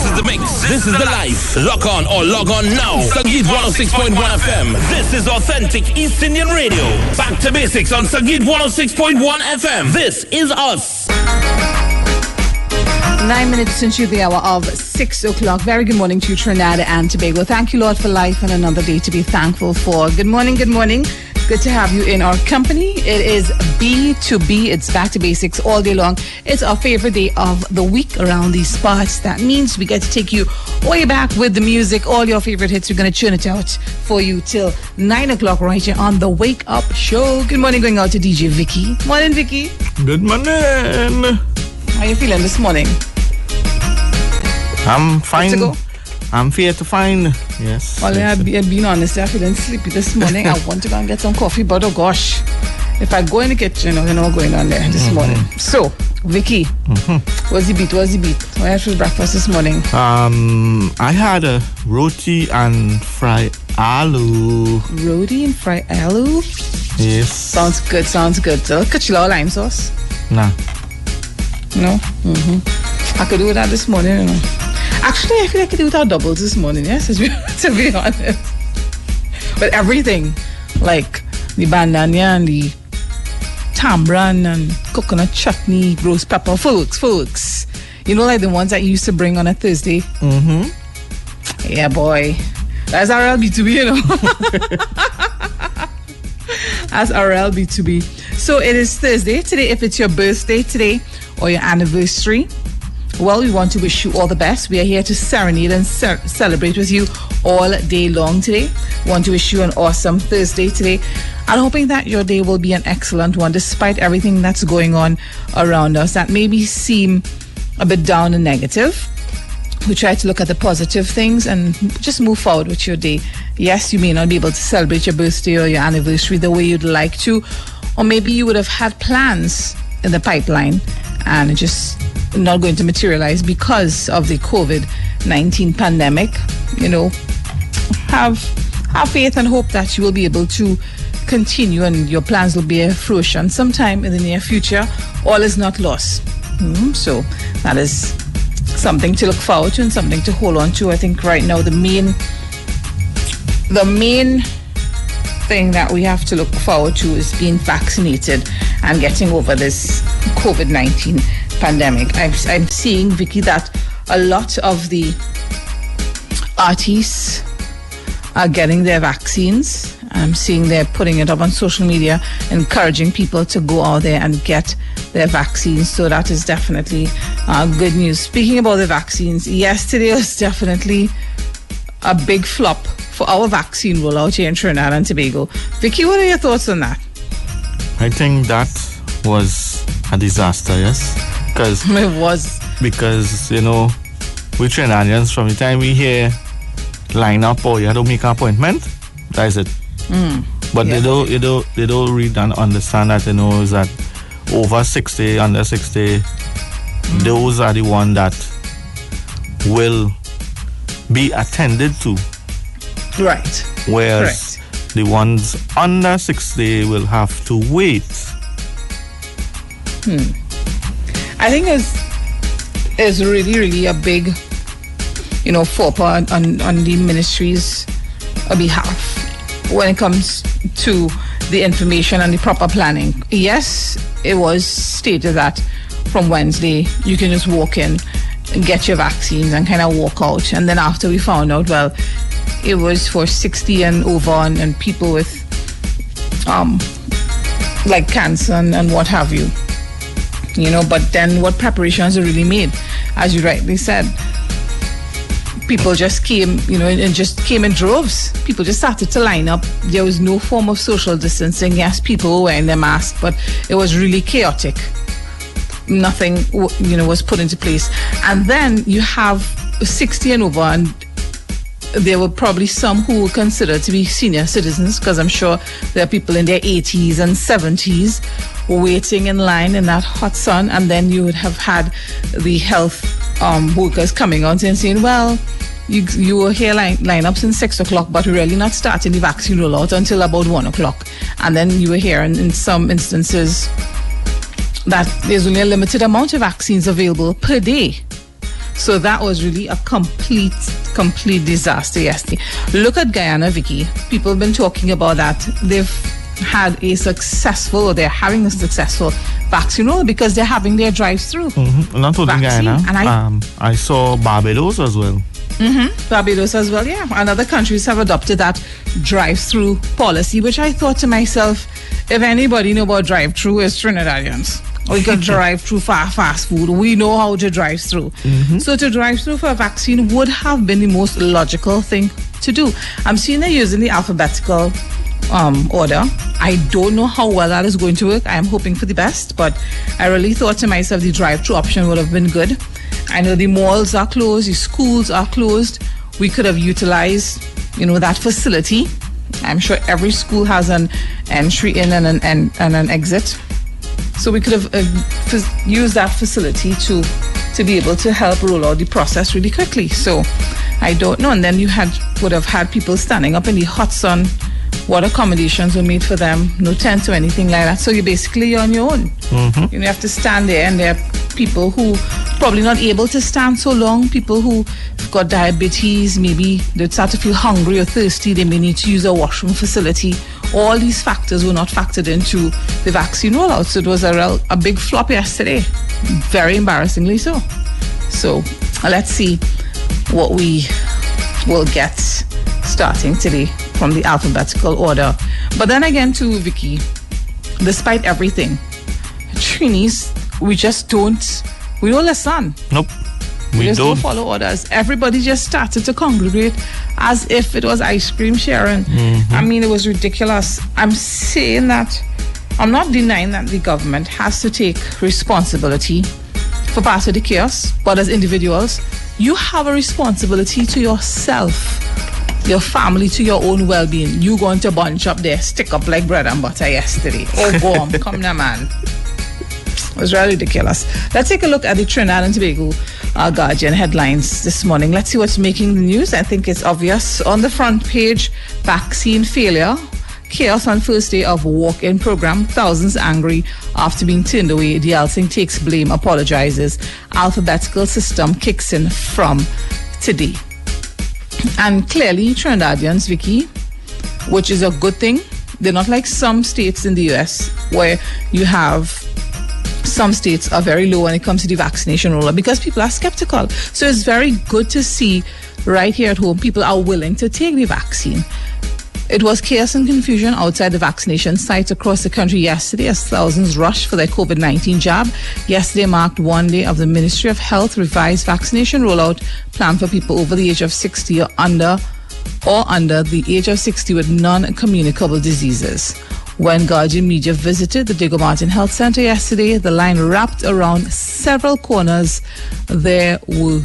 This is the mix. This is the life. Lock on or log on now. Sangeet 106.1 FM. This is authentic East Indian radio. Back to basics on Sangeet 106.1 FM. This is us. Nine minutes since you the hour of six o'clock. Very good morning to you, Trinidad and Tobago. Thank you, Lord, for life and another day to be thankful for. Good morning, good morning. Good to have you in our company. It is B to B. It's back to basics all day long. It's our favorite day of the week around these spots. That means we get to take you way back with the music, all your favorite hits. We're going to churn it out for you till nine o'clock right here on the Wake Up Show. Good morning, going out to DJ Vicky. Morning, Vicky. Good morning. How are you feeling this morning? I'm fine. To go? I'm fair to find. Yes. Well, yes. I've been, being honest, I'm feeling sleepy this morning. I want to go and get some coffee, but oh gosh, if I go in the kitchen, I don't know what's going on there this morning. So, Vicky, what's the beat? What's the beat? What had for breakfast this morning? Um, I had a roti and fried aloo. Roti and fried aloo. Yes. Sounds good, sounds good. So, kuchela or lime sauce? Nah. No? Mm-hmm. I could do that this morning, you know. Actually, I feel like I could do without doubles this morning, yes, to be, honest. But everything, like the bandania and the tamarind and coconut chutney, roast pepper, full works. You know, like the ones that you used to bring on a Thursday? Mm-hmm. Yeah, boy. That's RLB2B, you know. That's RLB2B. So it is Thursday today. If it's your birthday today or your anniversary, well, we want to wish you all the best. We are here to serenade and ce- celebrate with you all day long today. Want to wish you an awesome Thursday today. And hoping that your day will be an excellent one despite everything that's going on around us that maybe seem a bit down and negative we try to look at the positive things and just move forward with your day. Yes, you may not be able to celebrate your birthday or your anniversary the way you'd like to, or maybe you would have had plans in the pipeline and just not going to materialize because of the COVID 19 pandemic. You know, have have faith and hope that you will be able to continue and your plans will bear fruition sometime in the near future. All is not lost. Mm, so that is something to look forward to and something to hold on to. I think right now the main the main thing that we have to look forward to is being vaccinated and getting over this COVID 19 pandemic. I'm, I'm seeing, Vicky, that a lot of the artists are getting their vaccines. I'm seeing they're putting it up on social media, encouraging people to go out there and get their vaccines. So that is definitely uh, good news. Speaking about the vaccines, yesterday was definitely a big flop for our vaccine rollout here in Trinidad and Tobago. Vicky, what are your thoughts on that? I think that was a disaster, yes? Because It was. because you know, we Trinidadians from the time we hear line up or you have to make an appointment, that is it. Hmm. But Yeah. they don't you don't they don't read and understand that you know is that over sixty, under sixty, hmm. those are the one that will be attended to. Right. Whereas the ones under 60 will have to wait. Hmm. I think it's is really, really a big, you know, faux pas on, on the ministry's behalf when it comes to the information and the proper planning. Yes, it was stated that from Wednesday you can just walk in get your vaccines and kind of walk out. And then after we found out, well, it was for 60 and over and, and people with um like cancer and, and what have you. You know but then what preparations are really made as you rightly said. People just came you know and just came in droves. People just started to line up. There was no form of social distancing. Yes people were wearing their masks but it was really chaotic nothing you know was put into place and then you have 60 and over and there were probably some who were considered to be senior citizens because I'm sure there are people in their 80s and 70s waiting in line in that hot sun. And then you would have had the health um, workers coming on and saying, well, you, you were here line, up since six o'clock, but we're really not starting the vaccine rollout until about one o'clock. And then you were here and in some instances that there's only a limited amount of vaccines available per day. So that was really a complete, complete disaster yesterday. Look at Guyana, Vicky. People have been talking about that. They've had a successful, or they're having a successful vaccine roll because they're having their drive-through. Mm-hmm. Not only Guyana, and I- um, I saw Barbados as well. Barbados as well, yeah. And other countries have adopted that drive-through policy, which I thought to myself, if anybody know about drive-through, it's Trinidadians. We can drive through for fast food. We know how to drive through. So to drive through for a vaccine would have been the most logical thing to do. I'm seeing they're using the alphabetical um, order. I don't know how well that is going to work. I am hoping for the best, but I really thought to myself the drive-through option would have been good. I know the malls are closed, the schools are closed. We could have utilized, you know, that facility. I'm sure every school has an entry in and an and, and an exit. So we could have uh, f- used that facility to to be able to help roll out the process really quickly. So I don't know. And then you had would have had people standing up in the hot sun. What accommodations were made for them? No tent or anything like that. So you're basically on your own. You know, you have to stand there, and there are people who probably not able to stand so long. People who got diabetes, maybe they start to feel hungry or thirsty. They may need to use a washroom facility. All these factors were not factored into the vaccine rollout. So it was a real, a big flop yesterday. Very embarrassingly so. So let's see what we will get starting today from the alphabetical order. But then again, to Vicky, despite everything, Trinis, we just don't, we don't listen. Nope. We We just don't. don't follow orders. Everybody just started to congregate as if it was ice cream sharing. Mm-hmm. I mean, it was ridiculous. I'm saying that, I'm not denying that the government has to take responsibility for part of the chaos, but as individuals, you have a responsibility to yourself, your family, to your own well being. You going to bunch up there, stick up like bread and butter yesterday. Oh, go on, come now, man. It was really ridiculous. Let's take a look at the Trinidad and Tobago uh, Guardian headlines this morning. Let's see what's making the news. I think it's obvious. On the front page, vaccine failure. Chaos on first day of walk-in program. Thousands angry after being turned away. Deyalsingh takes blame, apologizes. Alphabetical system kicks in from today. And clearly, Trinidadians, Vicky, which is a good thing. They're not like some states in the US where you have some states are very low when it comes to the vaccination rollout because people are skeptical. So it's very good to see right here at home people are willing to take the vaccine. It was chaos and confusion outside the vaccination sites across the country yesterday as thousands rushed for their COVID 19 jab. Yesterday marked one day of the Ministry of Health revised vaccination rollout plan for people over the age of 60 or under or under the age of 60 with non communicable diseases. When Guardian Media visited the Diego Martin Health Center yesterday, the line wrapped around several corners. There were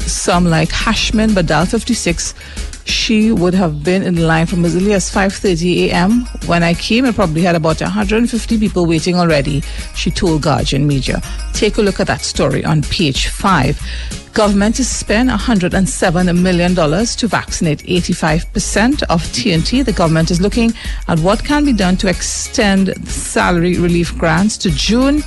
some like Hashman Badal 56. She would have been in line from as early as 5:30 a.m. When I came, it probably had about 150 people waiting already. She told Guardian Media. Take a look at that story on page five. Government has spent 107 million dollars to vaccinate 85% of TNT. The government is looking at what can be done to extend salary relief grants to June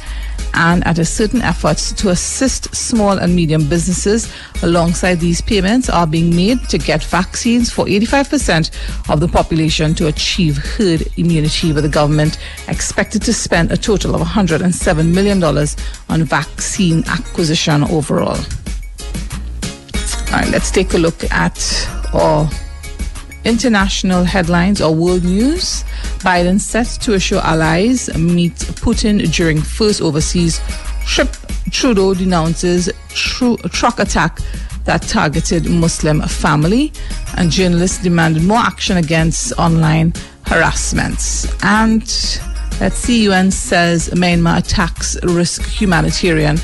and at a certain efforts to assist small and medium businesses. Alongside these payments are being made to get vaccines for 85% of the population to achieve herd immunity with the government expected to spend a total of 107 million dollars on vaccine acquisition overall. All right let's take a look at our international headlines or world news. Biden set to assure allies meet Putin during first overseas trip. Trudeau denounces tru- truck attack that targeted Muslim family, and journalists demanded more action against online harassments. And let's see, UN says Myanmar attacks risk humanitarian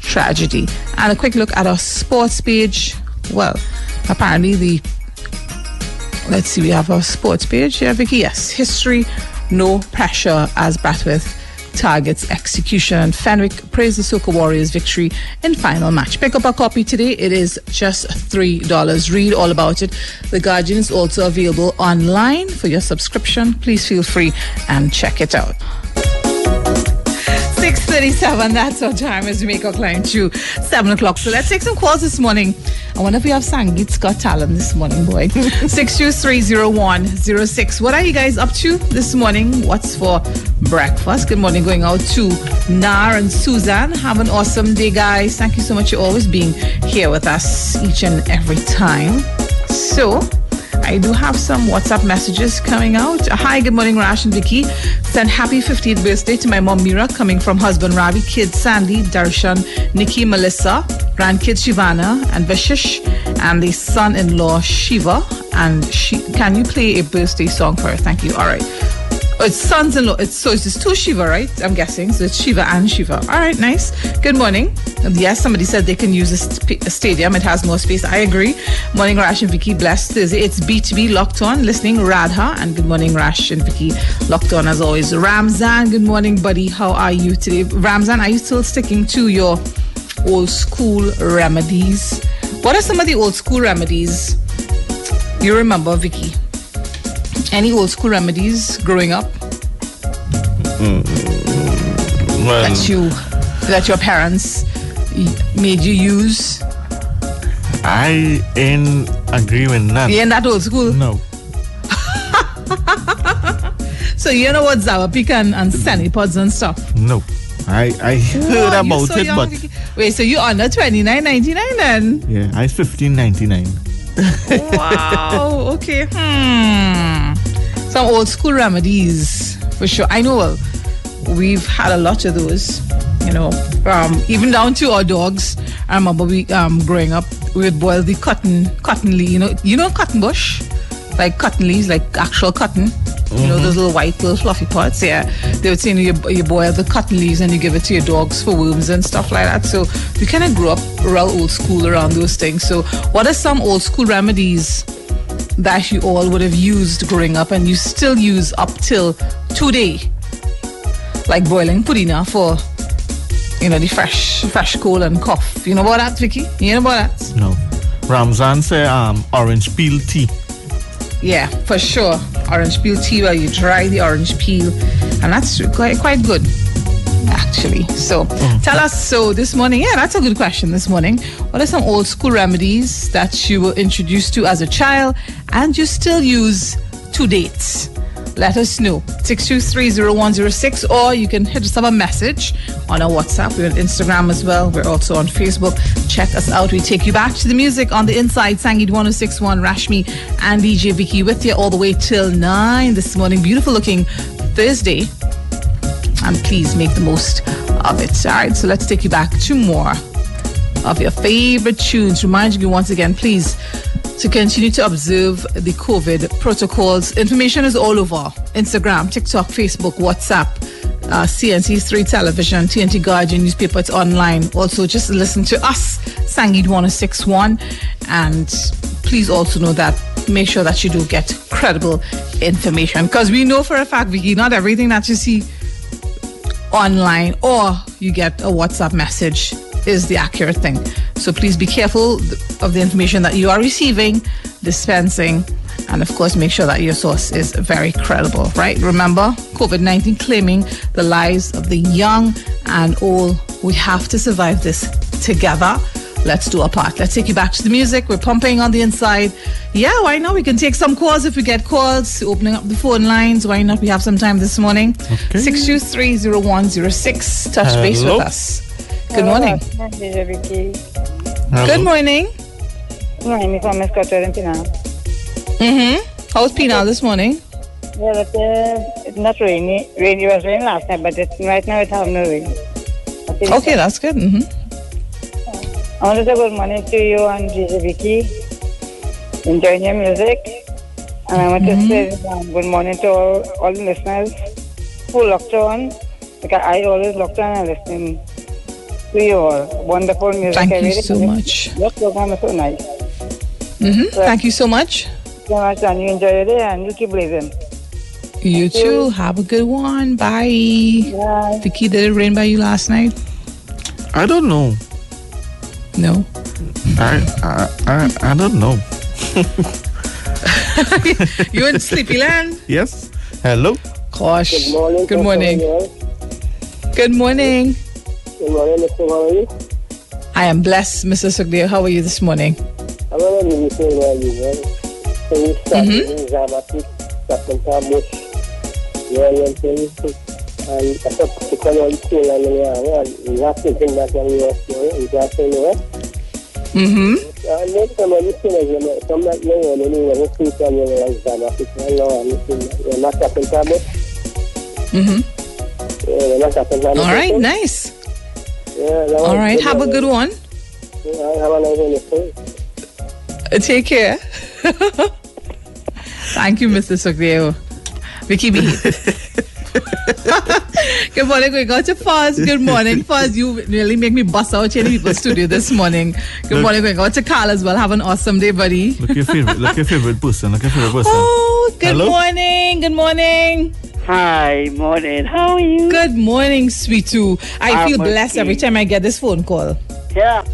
tragedy. And a quick look at our sports page. Well, apparently the Let's see, we have our sports page here, Vicky. Yes, history, no pressure as Brathwaite targets execution. Fenwick praised the Soca Warriors' victory in final match. Pick up a copy today. It is just $3. Read all about it. The Guardian is also available online for your subscription. Please feel free and check it out. 6.37, that's our time as we make our climb to 7 o'clock. So let's take some calls this morning. I wonder if we have Sangeet's Got Talent this morning, boy. 6230106. What are you guys up to this morning? What's for breakfast? Good morning going out to Nar and Susan. Have an awesome day, guys. Thank you so much for always being here with us each and every time. So, I do have some WhatsApp messages coming out. Hi, good morning, Rash and Vicky. Send happy 15th birthday to my mom Mira, coming from husband Ravi, kids Sandy, Darshan, Nikki, Melissa, grandkids Shivana and Vishish, and the son-in-law Shiva. And she, can you play a birthday song for her? Thank you. All right. Oh, it's sons-in-law. It's so it's two Shiva, right? I'm guessing. So it's Shiva and Shiva. All right, nice. Good morning. Yes, somebody said they can use a, a stadium. It has more space. I agree. Morning, Rash and Vicky. Blessed Thursday. It's B2B locked on. Listening, Radha. And good morning, Rash and Vicky. Locked on as always. Ramzan. Good morning, buddy. How are you today? Ramzan, are you still sticking to your old school remedies? What are some of the old school remedies you remember, Vicky? Any old school remedies growing up Well, that you that your parents made you use? I ain't agree with that. You in that old school? No. So you know what Zawapika and, and Senny pods and stuff? No. I I heard you about so it, young, but Wait, so you under twenty nine ninety nine then? yeah, I fifteen ninety nine. wow. Okay. Hmm. Some old school remedies for sure. I know. We've had a lot of those. You know, um, even down to our dogs. I remember we um, growing up, we would boil the cotton, cotton leaf. You know, you know cotton bush, like cotton leaves, like actual cotton. You know those little white, little fluffy parts. Yeah, they would say you, know, you you boil the cotton leaves and you give it to your dogs for worms and stuff like that. So we kind of grew up real old school around those things. So what are some old school remedies that you all would have used growing up and you still use up till today? Like boiling pudina for, you know, the fresh fresh cold and cough. You know about that, Vicky? You know about that? No. Ramzan say um orange peel tea. Yeah, for sure. Orange peel tea where you dry the orange peel, and that's quite quite good, actually. So mm. tell us. So this morning, yeah, that's a good question. This morning, what are some old school remedies that you were introduced to as a child and you still use to date? Let us know. 6230106 or you can hit us up a message on our WhatsApp. We're on Instagram as well. We're also on Facebook. Check us out. We take you back to the music on the inside. Sangeet 1061, Rashmi and DJ Vicky with you all the way till 9 this morning. Beautiful looking Thursday. And please make the most of it. All right, so let's take you back to more of your favorite tunes. Reminding you once again, please, to continue to observe the COVID protocols. Information is all over Instagram, TikTok, Facebook, WhatsApp, uh, CNC3 television, TNT Guardian newspaper, it's online. Also, just listen to us, Sangeet 1061. And please also know that make sure that you do get credible information because we know for a fact, Vicky, not everything that you see online or you get a WhatsApp message is the accurate thing. So please be careful of the information that you are receiving, dispensing, and of course make sure that your source is very credible, right? Remember, COVID 19 claiming the lives of the young and old. We have to survive this together. Let's do our part. Let's take you back to the music. We're pumping on the inside. Yeah, why not? We can take some calls if we get calls. Opening up the phone lines. Why not? We have some time this morning. Okay. 6230106. Touch base with us. Good morning. DJ Vicky. Good morning. Morning, from Miss Cutter in Penal. Mm-hmm. How's Pina this morning? Yeah, but uh, it's not rainy. Rain, it was raining last night, but it's, right now it have no rain. Okay, that's good. Mm-hmm. I want to say good morning to you and DJ Vicky. Enjoying your music. And I want to say um, good morning to all, all the listeners who locked on. Because I always locked on and listening to you all. Wonderful music. Thank every you day. so much. Your program is so nice. Mm-hmm. Thank you so much. So much, and you enjoy your day and you keep blazing. You too. Have a good one. Bye. Bye. Vicky, did it rain by you last night? I don't know. No. I I I, I don't know. you in Sleepyland? Yes. Hello. Gosh. Good morning. Good morning. Good morning, Mr. How are you? I am blessed, Mr. Sugdev. How are you this morning? I'm going to be where you were. So you started in Zamatik, Captain Tabush, Wellington, and I thought to come on to and we have to think back when we were still in Japan, you know? Mm-hmm. And then some of the things, you know, some that young one, you know, who speak on you like Zamatik, I know, and you're not Captain Tabush. Mm-hmm. Yeah, you're not Captain All right, nice. Yeah, All right, have a good one. Yeah, have a nice one. Uh, Take care. Thank you, Mr. Sugdev. Vicky B. Good morning, we got to Fuzz. Good morning, Fuzz. You really make me bust out here in people's studio this morning. Good Look. morning, we got to Carl as well. Have an awesome day, buddy. Look your favorite. Look your favorite person. Look your favorite person. Oh, good Hello? morning. Good morning. Hi, morning. How are you? Good morning, sweet two. I I'm feel blessed okay. every time I get this phone call. Yeah.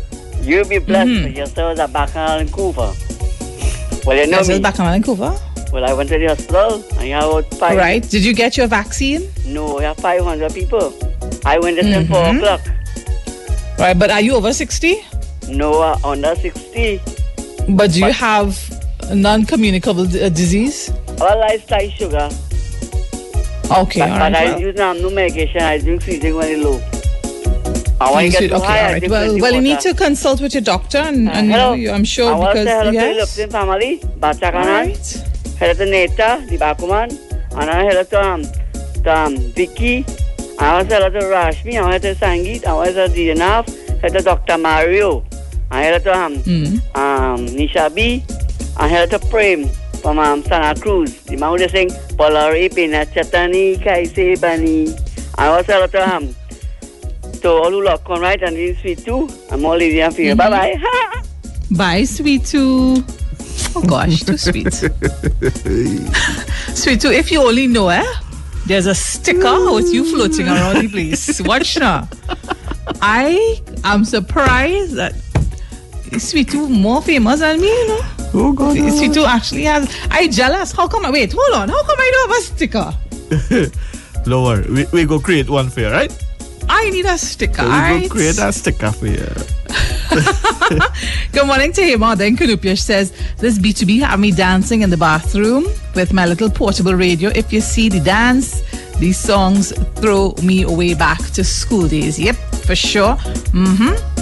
you'll be blessed Mhm. with yourselves at Bacchanal in Cooper. Well, you know Yes, me. back in Vancouver. Well, I went to the hospital and you have about five. right. Did you get your vaccine? No, you have 500 people. I went there till 4 Mhm. o'clock. Right, but are you over 60? No, uh, under 60. But do you But- have non-communicable d- uh, disease? All I stay sugar. Okay, but all but right. I well. use um, no medication. I drink drink when it's low. And when You you get okay, high, all I Well, well, you need to consult with your doctor, and, Uh, hello. you- I'm sure I want to because say hello to the yes. Lupton family. All right. Neta, the Bakuman. And I hello to, um, to um, Vicky. I want to hello to Rashmi. I want to Sangeet. I want to Dianav. Hello to Dr. Mario. I hello to um, Mm. um, Nisha B. And hello to Prem from um, Santa Cruz. The man who sing Polari Pina Chatani Kaise Bani. I want to hello to um, to all who lock on right and this sweet too. I'm all Lydia for you. Bye bye. Bye, sweet two. Oh gosh, too sweet. sweet two. If you only know, eh? There's a sticker with you floating around the place. Watch now. I am surprised that Sweet Two more famous than me, you know. Oh God. Sweet Two actually has. I jealous. How come? I Wait, hold on. How come I don't have a sticker? Don't. We, we go create one for you, right? I need a sticker. So we go create a sticker for you. Good morning to him. Then Kunupiash says, This B2B have me dancing in the bathroom with my little portable radio. If you see the dance, these songs throw me away back to school days. Yep, for sure. Mm-hmm.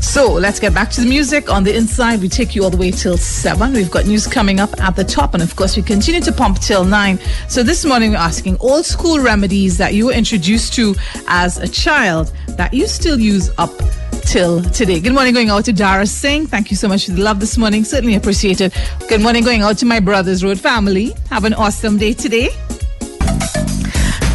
So let's get back to the music. On the inside, we take you all the way till 7. We've got news coming up at the top, and of course, we continue to pump till 9. So this morning, we're asking old school remedies that you were introduced to as a child that you still use up till today. Good morning, going out to Dara Singh. Thank you so much for the love this morning. Certainly appreciate it. Good morning, going out to my Brothers Road family. Have an awesome day today.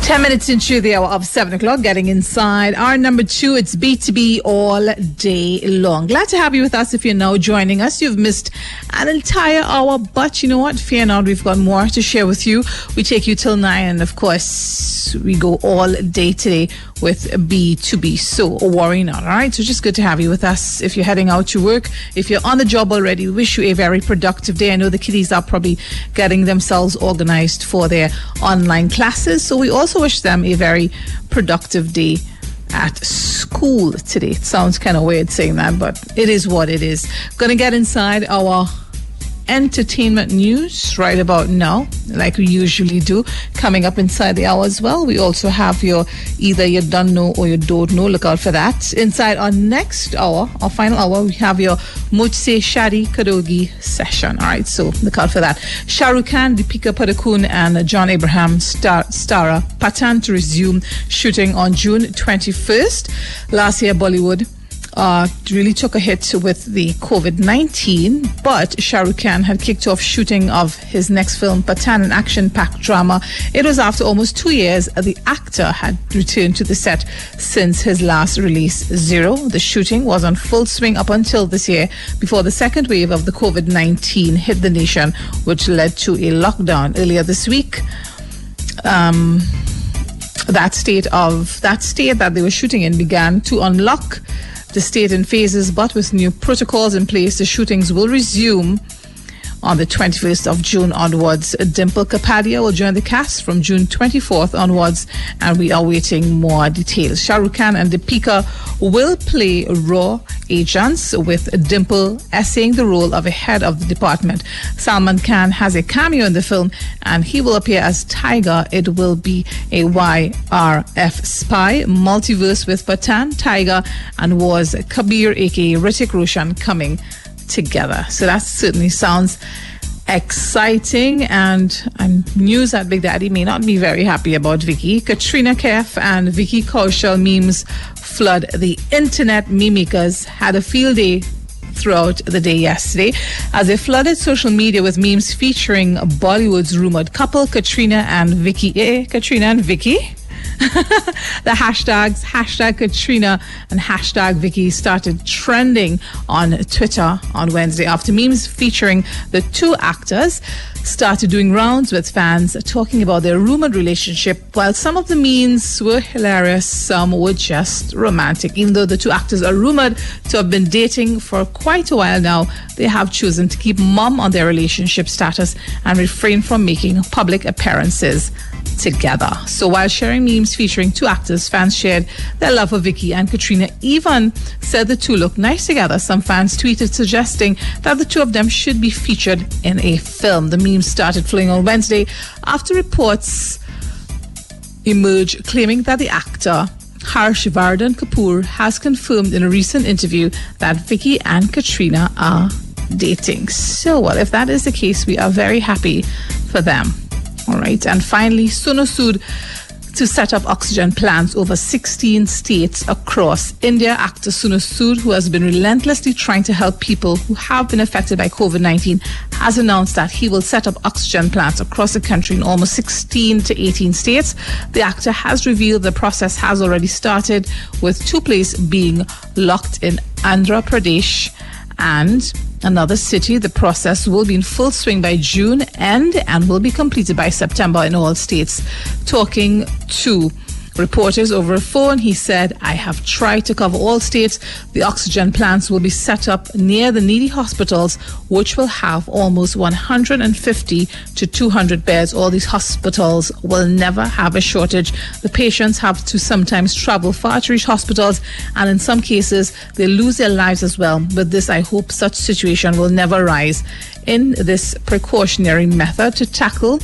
10 minutes into the hour of 7 o'clock, getting inside. Our number two, it's B2B all day long. Glad to have you with us if you're now joining us. You've missed an entire hour, but you know what? Fear not, we've got more to share with you. We take you till 9, and of course, we go all day today with B2B. So worry not, all right? So just good to have you with us. If you're heading out to work, if you're on the job already, wish you a very productive day. I know the kiddies are probably getting themselves organized for their online classes. So we also wish them a very productive day at school today. It sounds kind of weird saying that, but it is what it is. Gonna get inside our entertainment news right about now, like we usually do, coming up inside the hour as well. We also have your either you don't know or you don't know. Look out for that. Inside our next hour, our final hour, we have your Mujhse Shadi Karogi session. All right, so look out for that. Shah Rukh Khan, Deepika Padukone, and John Abraham star Stara Pathan to resume shooting on June 21st. Last year, Bollywood uh, really took a hit with the COVID 19, but Shah Rukh Khan had kicked off shooting of his next film, Pathan, an action packed drama. It was after almost two years the actor had returned to the set since his last release, Zero. The shooting was on full swing up until this year before the second wave of the COVID 19 hit the nation, which led to a lockdown earlier this week. Um, that state of that state that they were shooting in began to unlock the state in phases, but with new protocols in place, the shootings will resume on the 21st of June onwards. Dimple Kapadia will join the cast from June 24th onwards, and we are waiting more details. Shah Rukh Khan and Deepika will play raw agents, with Dimple essaying the role of a head of the department. Salman Khan has a cameo in the film, and he will appear as Tiger. It will be a YRF spy multiverse with Pathan, Tiger, and was Kabir, aka Hrithik Roshan, coming together. So that certainly sounds exciting and um, news that Big Daddy may not be very happy about Vicky. Katrina Kaif and Vicky Kaushal memes flood the internet. Mememakers had a field day throughout the day yesterday as they flooded social media with memes featuring Bollywood's rumored couple, Katrina and Vicky. Eh, Katrina and Vicky? the hashtags hashtag Katrina and hashtag Vicky started trending on Twitter on Wednesday after memes featuring the two actors started doing rounds with fans talking about their rumored relationship. While some of the memes were hilarious, some were just romantic. Even though the two actors are rumored to have been dating for quite a while now, they have chosen to keep mum on their relationship status and refrain from making public appearances together. So while sharing memes featuring two actors, fans shared their love for Vicky and Katrina. Even said the two look nice together. Some fans tweeted suggesting that the two of them should be featured in a film. The memes started flowing on Wednesday after reports emerged claiming that the actor Harsh Vardhan Kapoor has confirmed in a recent interview that Vicky and Katrina are dating. So, well, if that is the case, we are very happy for them. All right. And finally, Sonu Sood to set up oxygen plants over 16 states across India. Actor Sood, who has been relentlessly trying to help people who have been affected by COVID 19, has announced that he will set up oxygen plants across the country in almost 16 to 18 states. The actor has revealed the process has already started, with two places being locked in Andhra Pradesh and another city. The process will be in full swing by June end and will be completed by September in all states. Talking to reporters over a phone. He said, I have tried to cover all states. The oxygen plants will be set up near the needy hospitals, which will have almost 150 to 200 beds. All these hospitals will never have a shortage. The patients have to sometimes travel far to reach hospitals, and in some cases, they lose their lives as well. But this, I hope such situation will never rise. In this precautionary method to tackle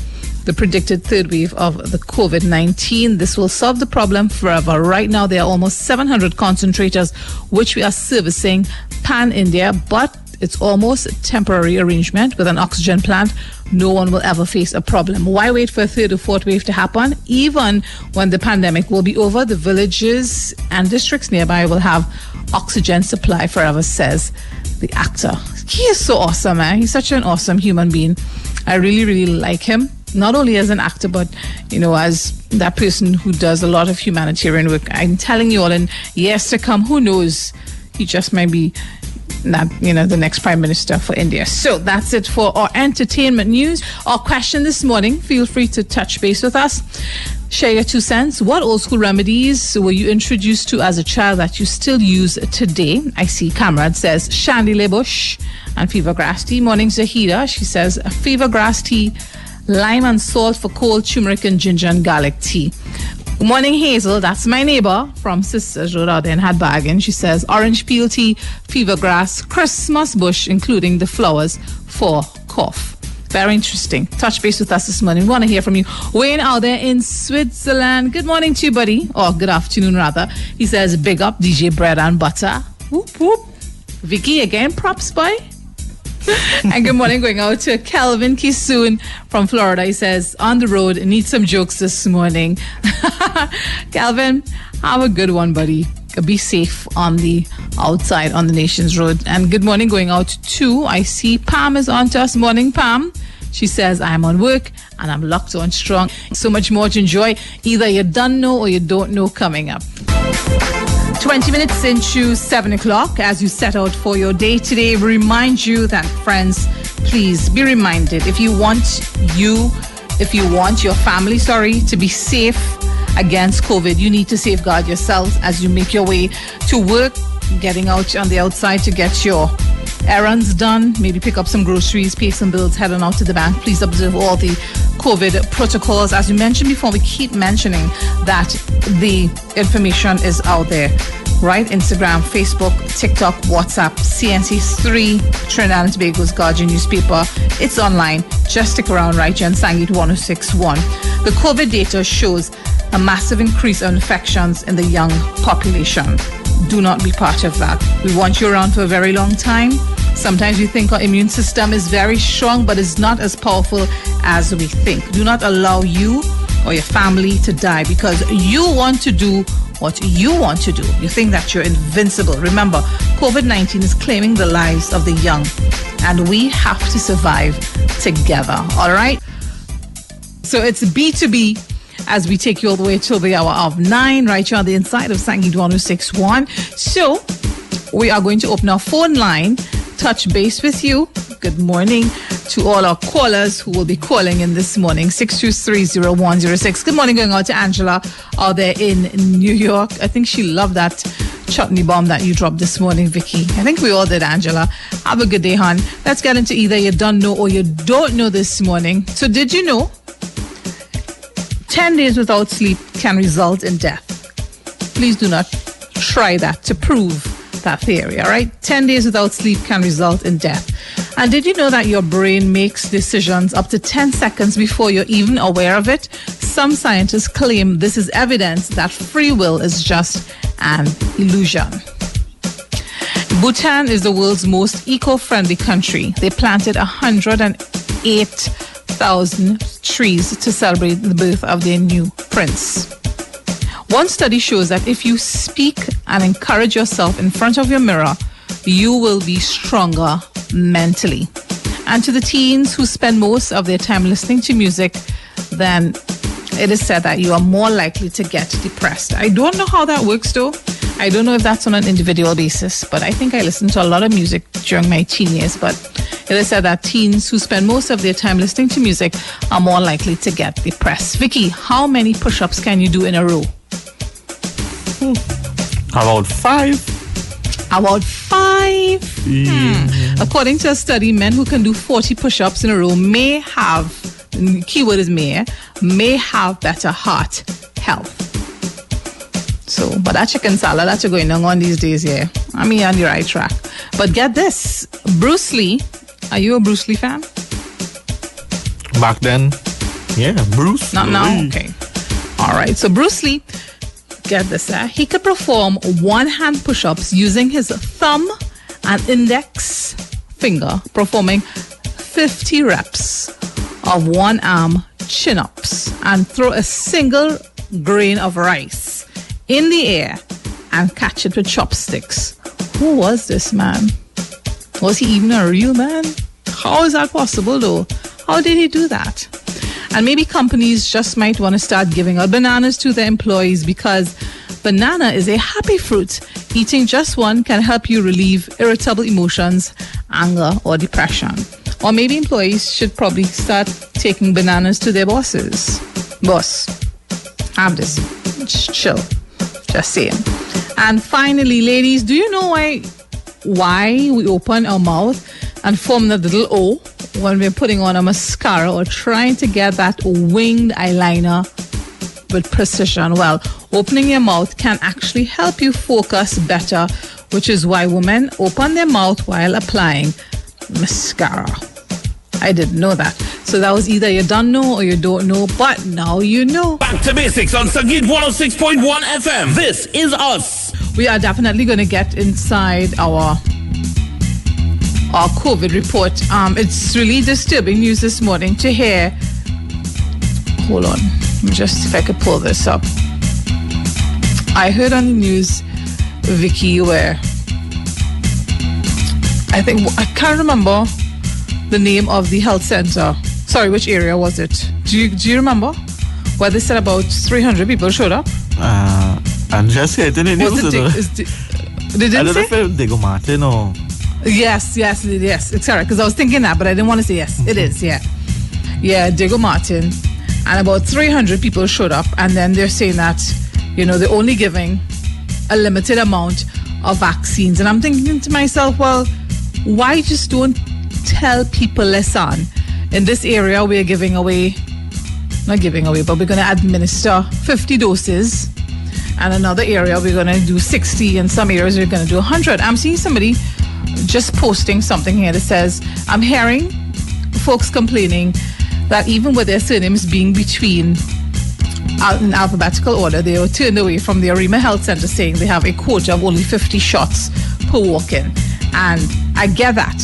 the predicted third wave of the COVID 19. This will solve the problem forever. Right now, there are almost 700 concentrators which we are servicing pan India, but it's almost a temporary arrangement with an oxygen plant. No one will ever face a problem. Why wait for a third or fourth wave to happen? Even when the pandemic will be over, the villages and districts nearby will have oxygen supply forever, says the actor. He is so awesome, man. He's such an awesome human being. I really, really like him not only as an actor, but you know, as that person who does a lot of humanitarian work. I'm telling you all, in years to come, who knows? He just might be not, you know, the next prime minister for India. So that's it for our entertainment news. Our question this morning. Feel free to touch base with us. Share your two cents. What old school remedies were you introduced to as a child that you still use today? I see Cameron says Shandy Lebush and fever grass tea. Morning Zahida. She says fever grass tea lime and salt for cold turmeric and ginger and garlic tea. Good morning, Hazel. That's my neighbor from Sisters Road out in. She says orange peel tea, fever grass, Christmas bush, including the flowers for cough. Very interesting. Touch base with us this morning. We want to hear from you. Wayne out there in Switzerland. Good morning to you, buddy. Or good afternoon, rather. He says, big up DJ Bread and Butter. Whoop, whoop. Vicky again, props, boy. and good morning going out to Kelvin Kisoon from Florida. He says, on the road, need some jokes this morning. Kelvin, have a good one, buddy. Be safe on the outside on the nation's road. And good morning going out to, I see Pam is on to us. Morning, Pam. She says, I'm on work and I'm locked on strong. So much more to enjoy. Either you don't know or you don't know coming up. 20 minutes into 7 o'clock as you set out for your day today. Remind you that, friends, please be reminded if you want you, if you want your family, sorry, to be safe against COVID, you need to safeguard yourselves as you make your way to work, getting out on the outside to get your errands done, maybe pick up some groceries, pay some bills, head on out to the bank. Please observe all the COVID protocols. As we mentioned before, we keep mentioning that the information is out there, right? Instagram, Facebook, TikTok, WhatsApp, CNC3, Trinidad and Tobago's Guardian newspaper. It's online. Just stick around right here on Sangeet 1061. The COVID data shows a massive increase in infections in the young population. Do not be part of that. We want you around for a very long time. Sometimes we think our immune system is very strong, but it's not as powerful as we think. Do not allow you or your family to die because you want to do what you want to do. You think that you're invincible. Remember, COVID 19 is claiming the lives of the young, and we have to survive together. All right? So it's B2B as we take you all the way till the hour of nine, right here on the inside of Sangeet 1061. So we are going to open our phone line, touch base with you. Good morning to all our callers who will be calling in this morning. 6230106. Good morning going out to Angela out there in New York. I think she loved that chutney bomb that you dropped this morning, Vicky. I think we all did, Angela. Have a good day, hon. Let's get into either you don't know or you don't know this morning. So did you know 10 days without sleep can result in death. Please do not try that to prove that theory, all right? 10 days without sleep can result in death. And did you know that your brain makes decisions up to 10 seconds before you're even aware of it? Some scientists claim this is evidence that free will is just an illusion. Bhutan is the world's most eco friendly country. They planted 108,000 trees to celebrate the birth of their new prince. One study shows that if you speak and encourage yourself in front of your mirror, you will be stronger mentally. And to the teens who spend most of their time listening to music, then it is said that you are more likely to get depressed. I don't know how that works though. I don't know if that's on an individual basis, but I think I listened to a lot of music during my teen years. But it is said that teens who spend most of their time listening to music are more likely to get depressed. Vicky, how many push ups can you do in a row? Hmm. About five. About five. Hmm. According to a study, men who can do 40 push ups in a row may have, keyword is may, may have better heart health. So, but that chicken salad that you're going on these days, yeah, I mean, on the right track. But get this Bruce Lee, are you a Bruce Lee fan? Back then, yeah, Bruce. Not now? Okay. All right. So Bruce Lee, get this, uh, he could perform one hand push ups using his thumb and index finger, performing 50 reps of one arm chin ups and throw a single grain of rice in the air and catch it with chopsticks. Who was this man? Was he even a real man? How is that possible though? How did he do that? And maybe companies just might want to start giving out bananas to their employees because banana is a happy fruit. Eating just one can help you relieve irritable emotions, anger, or depression. Or maybe employees should probably start taking bananas to their bosses. Boss, have this. Chill. Just saying. And finally, ladies, do you know why why we open our mouth and form the little O when we're putting on a mascara or trying to get that winged eyeliner with precision? Well, opening your mouth can actually help you focus better, which is why women open their mouth while applying mascara. I didn't know that. So that was either you don't know or you don't know, but now you know. Back to basics on Sangeet 106.1 FM. This is us. we are definitely going to get inside our our COVID report. Um, it's really disturbing news this morning to hear. Hold on, just if I could pull this up. I heard on the news, Vicky, where I think I can't remember the name of the health center. Sorry, which area was it? Do you do you remember? Where they said about 300 people showed up. Uh, and just here, didn't it? Was it? Dig- is Di- they I don't know say? if it Diego Martin or. Yes, yes, yes. It's correct because I was thinking that, but I didn't want to say yes. It is, yeah, yeah. Diego Martin, and about 300 people showed up, and then they're saying that, you know, they're only giving a limited amount of vaccines, and I'm thinking to myself, well, why just don't tell people, listen, in this area we're giving away, not giving away, but we're going to administer 50 doses. And another area we're going to do 60. and some areas we're going to do 100. I'm seeing somebody just posting something here that says, I'm hearing folks complaining that even with their surnames being between in alphabetical order, they were turned away from the Arima Health Center saying they have a quota of only 50 shots per walk-in. And I get that.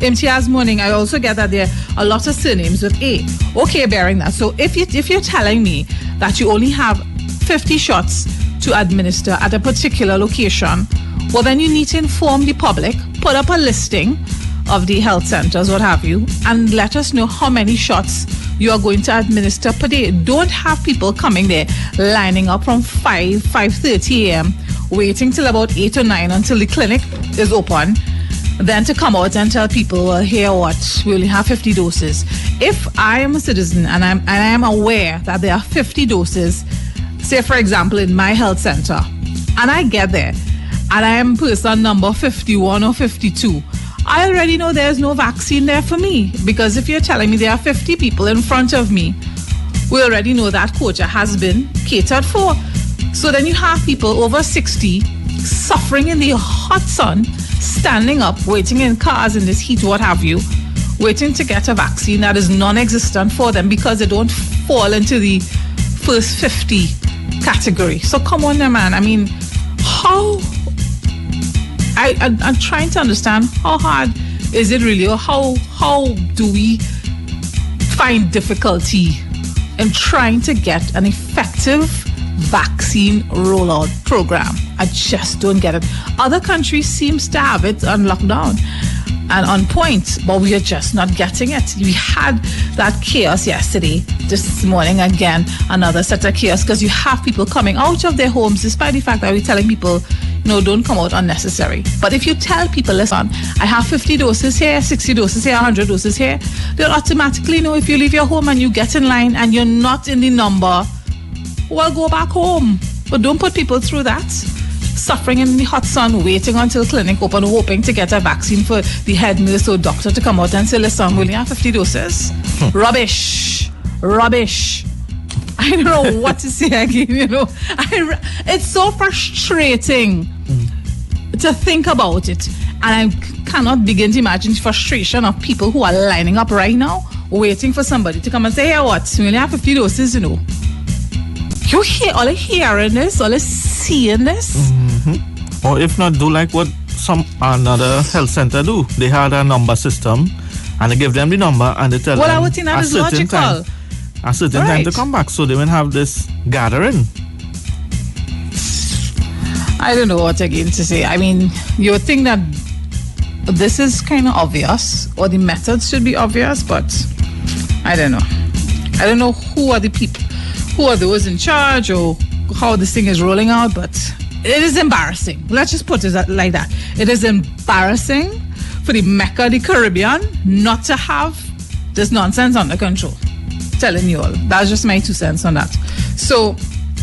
Imtiaz morning, I also get that there are a lot of surnames with A. Okay, bearing that. So if you if you're telling me that you only have 50 shots to administer at a particular location, well then you need to inform the public, put up a listing of the health centers, what have you, and let us know how many shots you are going to administer per day. Don't have people coming there lining up from 5, 5.30 a.m., waiting till about 8 or 9 until the clinic is open. Then to come out and tell people, well, here what, we only have 50 doses. If I am a citizen and I'm and I am aware that there are 50 doses, say for example in my health center, and I get there and I am person number 51 or 52, I already know there's no vaccine there for me because if you're telling me there are 50 people in front of me, we already know that quota has been catered for. So then you have people over 60 suffering in the hot sun, standing up, waiting in cars in this heat, what have you, waiting to get a vaccine that is non existent for them because they don't fall into the first 50 category. So come on, man. I mean, how I, I am trying to understand how hard is it really, or how how do we find difficulty in trying to get an effective vaccine rollout program? I just don't get it. Other countries seems to have it on lockdown and on point, but we are just not getting it. We had that chaos yesterday, this morning again, another set of chaos because you have people coming out of their homes despite the fact that we're telling people no, don't come out unnecessary. But if you tell people, listen, I have 50 doses here, 60 doses here, 100 doses here, they'll automatically know if you leave your home and you get in line and you're not in the number, well, go back home. But don't put people through that. Suffering in the hot sun, waiting until clinic open, hoping to get a vaccine for the head nurse or doctor to come out and say, listen, we only have 50 doses. Rubbish. Rubbish. I don't know what to say again, you know. I, it's so frustrating mm. to think about it. And I cannot begin to imagine the frustration of people who are lining up right now, waiting for somebody to come and say, hey, what? We only have 50 doses, you know. You hear all hearing this, all seeing this. Mm-hmm. Or if not, do like what some another health center do. They had a number system and they give them the number and they tell well, them. Well, I would think that is logical. Time, a certain right. time to come back so they won't have this gathering. I don't know what again to say. I mean, you would think that this is kind of obvious or the methods should be obvious, but I don't know. I don't know who are the people, who are those in charge or how this thing is rolling out, but it is embarrassing. Let's just put it like that. It is embarrassing for the Mecca, the Caribbean, not to have this nonsense under control telling you all. That's just my two cents on that. So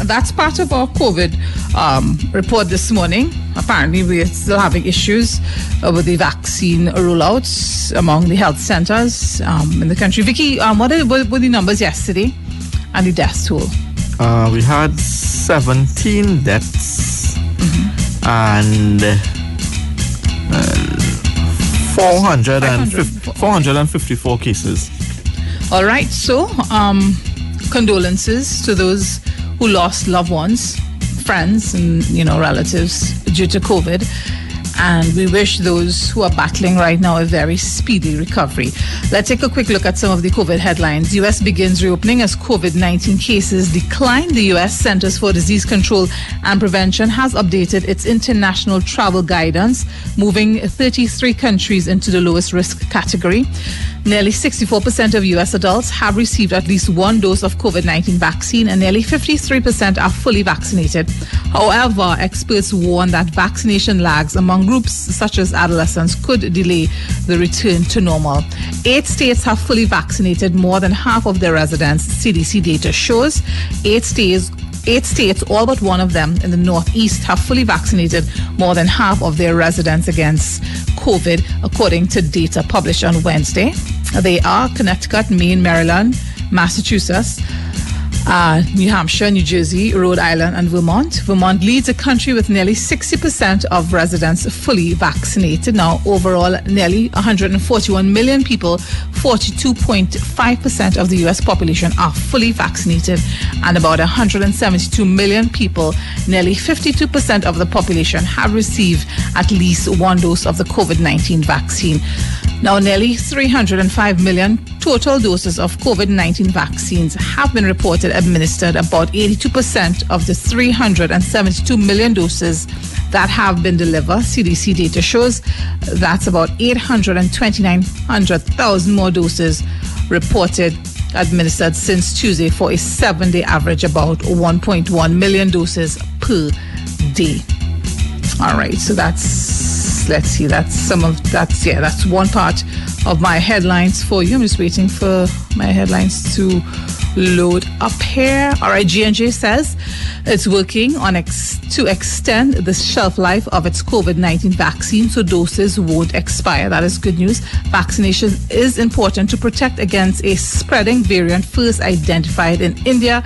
that's part of our COVID um, report this morning. Apparently, we're still having issues uh, with the vaccine rollouts among the health centers um, in the country. Vicky, um, what, are, what were the numbers yesterday and the death toll? Uh, we had 17 deaths mm-hmm. and uh, 450, 454 cases. All right, so um, condolences to those who lost loved ones, friends, and you know relatives due to COVID and we wish those who are battling right now a very speedy recovery. Let's take a quick look at some of the COVID headlines. U.S. begins reopening as COVID 19 cases decline. The U.S. Centers for Disease Control and Prevention has updated its international travel guidance, moving 33 countries into the lowest risk category. Nearly 64% of U.S. adults have received at least one dose of COVID 19 vaccine, and nearly 53% are fully vaccinated. However, experts warn that vaccination lags among groups such as adolescents could delay the return to normal. Eight states have fully vaccinated more than half of their residents, CDC data shows. Eight states Eight states, all but one of them in the Northeast, have fully vaccinated more than half of their residents against COVID, according to data published on Wednesday. They are Connecticut, Maine, Maryland, Massachusetts, uh, New Hampshire, New Jersey, Rhode Island, and Vermont. Vermont leads the country with nearly 60% of residents fully vaccinated. Now, overall, nearly 141 million people, 42.5% of the U.S. population, are fully vaccinated, and about 172 million people, nearly 52% of the population, have received at least one dose of the COVID 19 vaccine. Now, nearly 305 million total doses of COVID 19 vaccines have been reported administered. About 82% of the 372 million doses that have been delivered, CDC data shows that's about 829,000 more doses reported administered since Tuesday for a seven day average about 1.1 million doses per day. All right, so that's let's see, that's some of that's yeah, that's one part of my headlines for you. I'm just waiting for my headlines to load up here. All right, J&J says it's working on ex- to extend the shelf life of its COVID-19 vaccine so doses won't expire. That is good news. Vaccination is important to protect against a spreading variant first identified in India,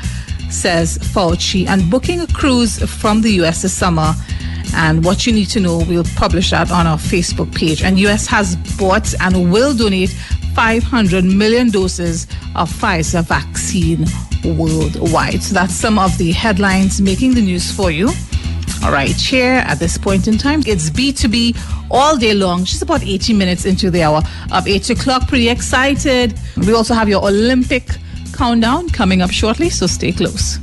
says Fauci. And booking a cruise from the U.S. this summer and what you need to know, we'll publish that on our Facebook page. And US has bought and will donate 500 million doses of Pfizer vaccine worldwide. So that's some of the headlines making the news for you. All right, here at this point in time, it's B2B all day long, just about 80 minutes into the hour of 8 o'clock. Pretty excited. We also have your Olympic countdown coming up shortly, so stay close.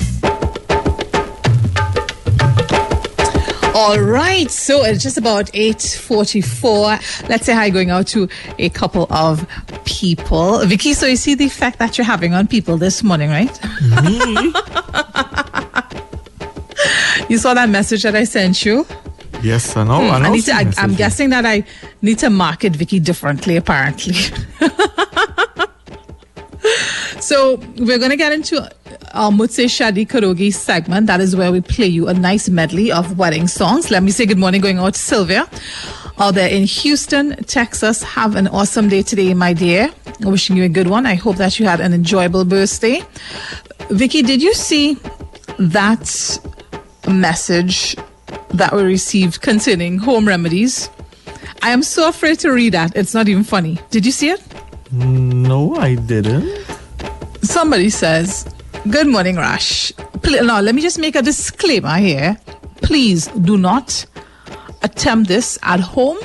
All right, so it's just about 8.44. Let's say hi going out to a couple of people. Vicky, so you see the effect that you're having on people this morning, right? you saw that message that I sent you? Yes, I know. I, I know need to, I, I'm guessing that I need to market Vicky differently, apparently. so we're going to get into our Mujhse Shaadi Karogi segment. That is where we play you a nice medley of wedding songs. Let me say good morning going out to Sylvia. Out there in Houston, Texas. Have an awesome day today, my dear. Wishing you a good one. I hope that you had an enjoyable birthday. Vicky, did you see that message that we received concerning home remedies? I am so afraid to read that. It's not even funny. Did you see it? No, I didn't. Somebody says, Good morning, Rash. Pl- now, let me just make a disclaimer here. Please do not attempt this at home.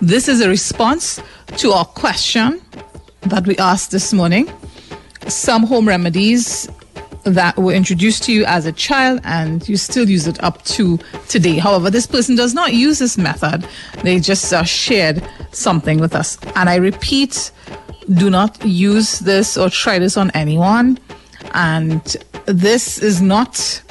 This is a response to our question that we asked this morning. Some home remedies that were introduced to you as a child and you still use it up to today. However, this person does not use this method. They just uh, shared something with us. And I repeat, do not use this or try this on anyone. And this is not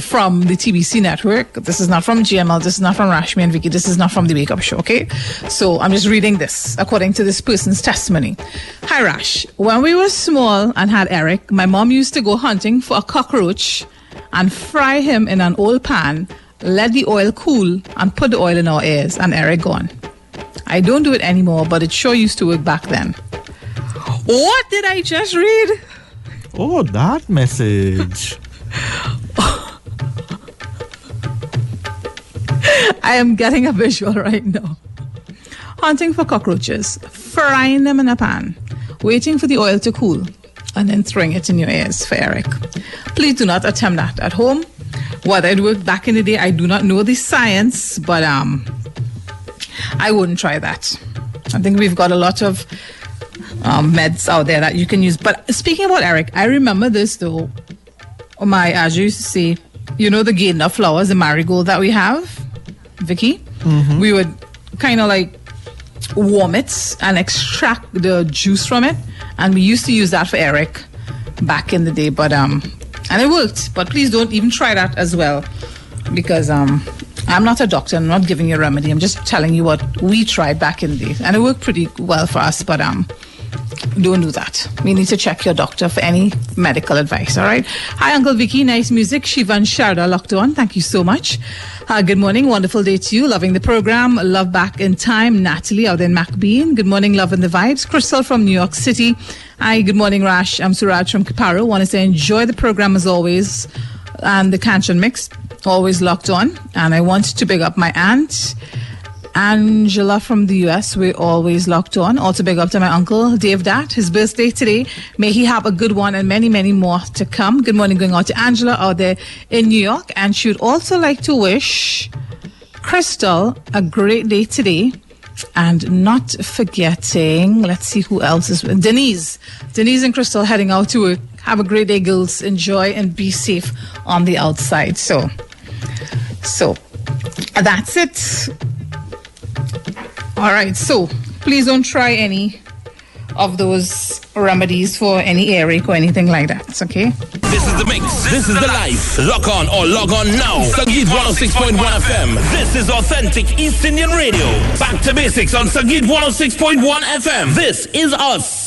from the TBC network. This is not from GML. This is not from Rashmi and Vicky. This is not from the Wake Up Show, okay? So I'm just reading this according to this person's testimony. Hi, Rash. When we were small and had earache, my mom used to go hunting for a cockroach and fry him in an old pan, let the oil cool, and put the oil in our ears, and earache gone. I don't do it anymore, but it sure used to work back then. What did I just read? Oh, that message. I am getting a visual right now. Hunting for cockroaches, frying them in a pan, waiting for the oil to cool, and then throwing it in your ears for earache. Please do not attempt that at home. Whether it worked back in the day, I do not know the science, but um, I wouldn't try that. I think we've got a lot of um, meds out there that you can use. But speaking about earache, I remember this though. Oh my, as you used to say, you know the Gaina flowers, the marigold that we have, Vicky? We would kind of like warm it and extract the juice from it. And we used to use that for earache back in the day. But um and it worked. But please don't even try that as well. Because um I'm not a doctor, I'm not giving you a remedy. I'm just telling you what we tried back in the. And it worked pretty well for us, but um don't do that. You need to check your doctor for any medical advice, all right? Hi, Uncle Vicky. Nice music. Shivan Sharda locked on. Thank you so much. Uh, good morning. Wonderful day to you. Loving the program. Love back in time. Natalie out in McBean. Good morning. Loving the vibes. Crystal from New York City. Hi, good morning, Rash. I'm Suraj from Caparo. Want to say enjoy the program as always. And the Canton Mix, always locked on. And I want to big up my aunt. Angela from the US, we're always locked on. Also, big up to my uncle, Dave Dat, his birthday today. May he have a good one and many, many more to come. Good morning going out to Angela out there in New York. And she would also like to wish Crystal a great day today. And not forgetting, let's see who else is with Denise. Denise and Crystal heading out to work. Have a great day, girls. Enjoy and be safe on the outside. So, so that's it. All right, so please don't try any of those remedies for any earache or anything like that, okay? This is the mix. This is the life. Lock on or log on now. Sangeet 106.1 FM. This is authentic East Indian Radio. Back to basics on Sangeet 106.1 FM. This is us.